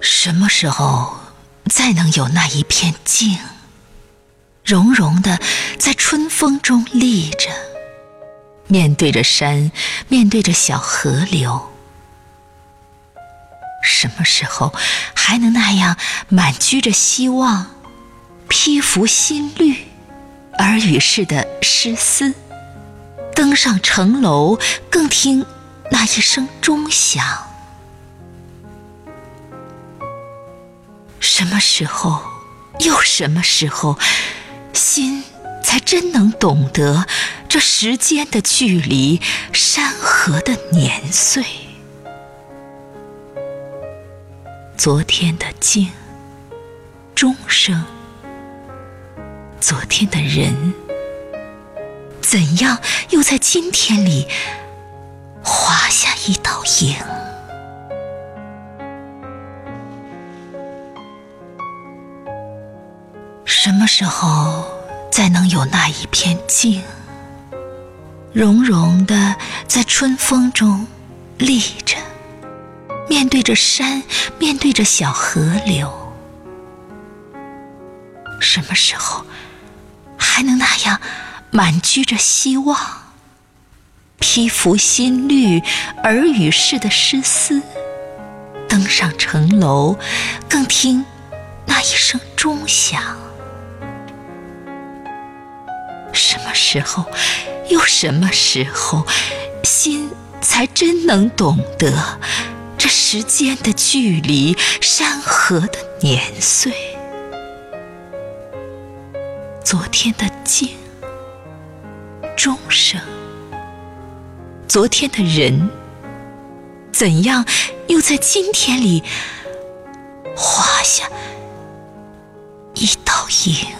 什么时候再能有那一片静，融融的在春风中立着，面对着山，面对着小河流？什么时候还能那样满居着希望，披拂新绿，耳语似的诗思，登上城楼，更听那一声钟响？什么时候，又什么时候，心才真能懂得这时间的距离，山河的年岁？昨天的静，钟声；昨天的人，怎样又在今天里划下一道影？什么时候再能有那一片静，融融的在春风中立着，面对着山，面对着小河流？什么时候还能那样满居着希望，披拂新绿，耳语似的诗思，登上城楼，更听那一声钟响？什么时候，又什么时候，心才真能懂得这时间的距离，山河的年岁？昨天的静，钟声；昨天的人，怎样又在今天里画下一道影？